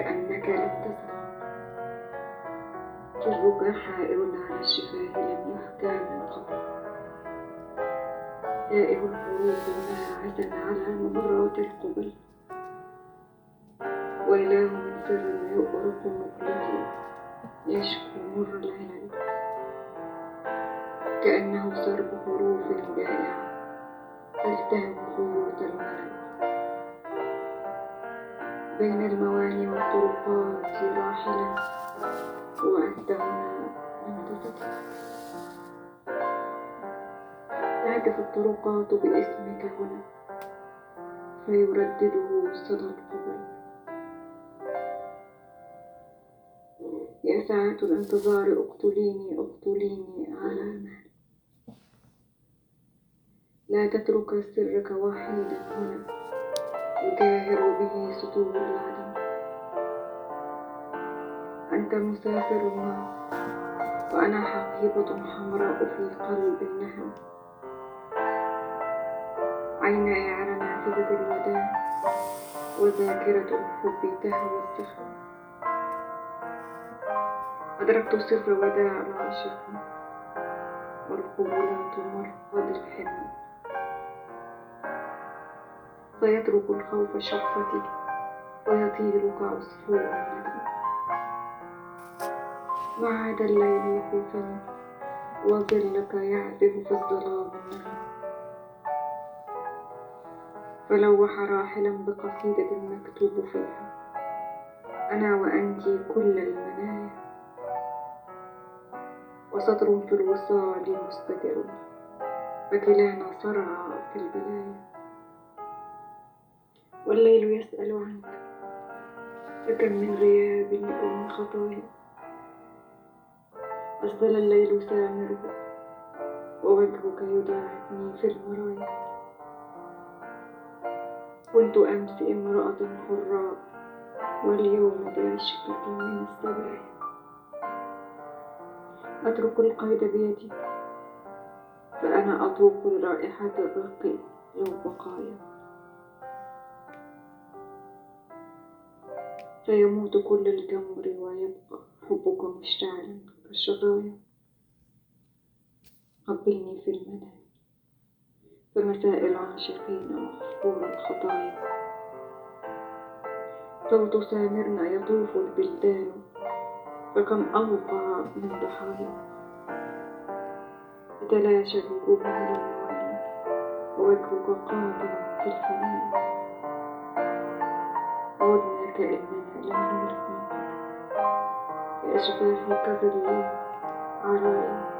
كأنك لم تزل كلبك حائر على الشفاه لم يحكى من قبل. تائه الحروف ناعسا على ممرات القبل. ويلاه من سر يؤرق مقلتي يشكو مر العلل كأنه سرب حروف جائعة تلتهم خيوط بين المواني والطرقات راحلا وأنت هنا لم تستطع الطرقات باسمك هنا. فيردده صدى القبل يا ساعة الانتظار اقتليني اقتليني على مهل. لا تترك سرك وحيدا. سطور العدم أنت مسافر ما وأنا حقيبة حمراء في قلب النهم عيناي على نافذة الوداع وذاكرة الحب تهوى الصخر أدركت سر وداع العاشقين والقبلات مرقد الحمل فيترك الخوف شفتي ويطير كعصفور الندم ما عاد الليل يخيفني وظلك يعذب في الظلام فلوح راحلا بقصيدة مكتوب فيها أنا وأنت كل المنايا. وسطر في الوصال مستتر فكلانا صرع في البلايا. والليل يسأل عنك فكم من غياب ومن خطايا أسدل الليل سامره ووجهك يداعبني في المرايا. كنت أمس امرأة حراء واليوم بعشقة من السبايا أترك القيد بيدي فأنا أطوق رائحة الرق لو بقايا. فيموت كل الجمر ويبقى حبك مشتعلا كالشظايا قبلني في المنام فمساء العاشقين وحفور الخطايا. صوت سامرنا يطوف البلدان فكم أوقع من ضحايا. تتلاشى من الموالي ووجهك قادر في الفناء عدنا كأننا لم نلق من قبل كأشباح كظل عرايا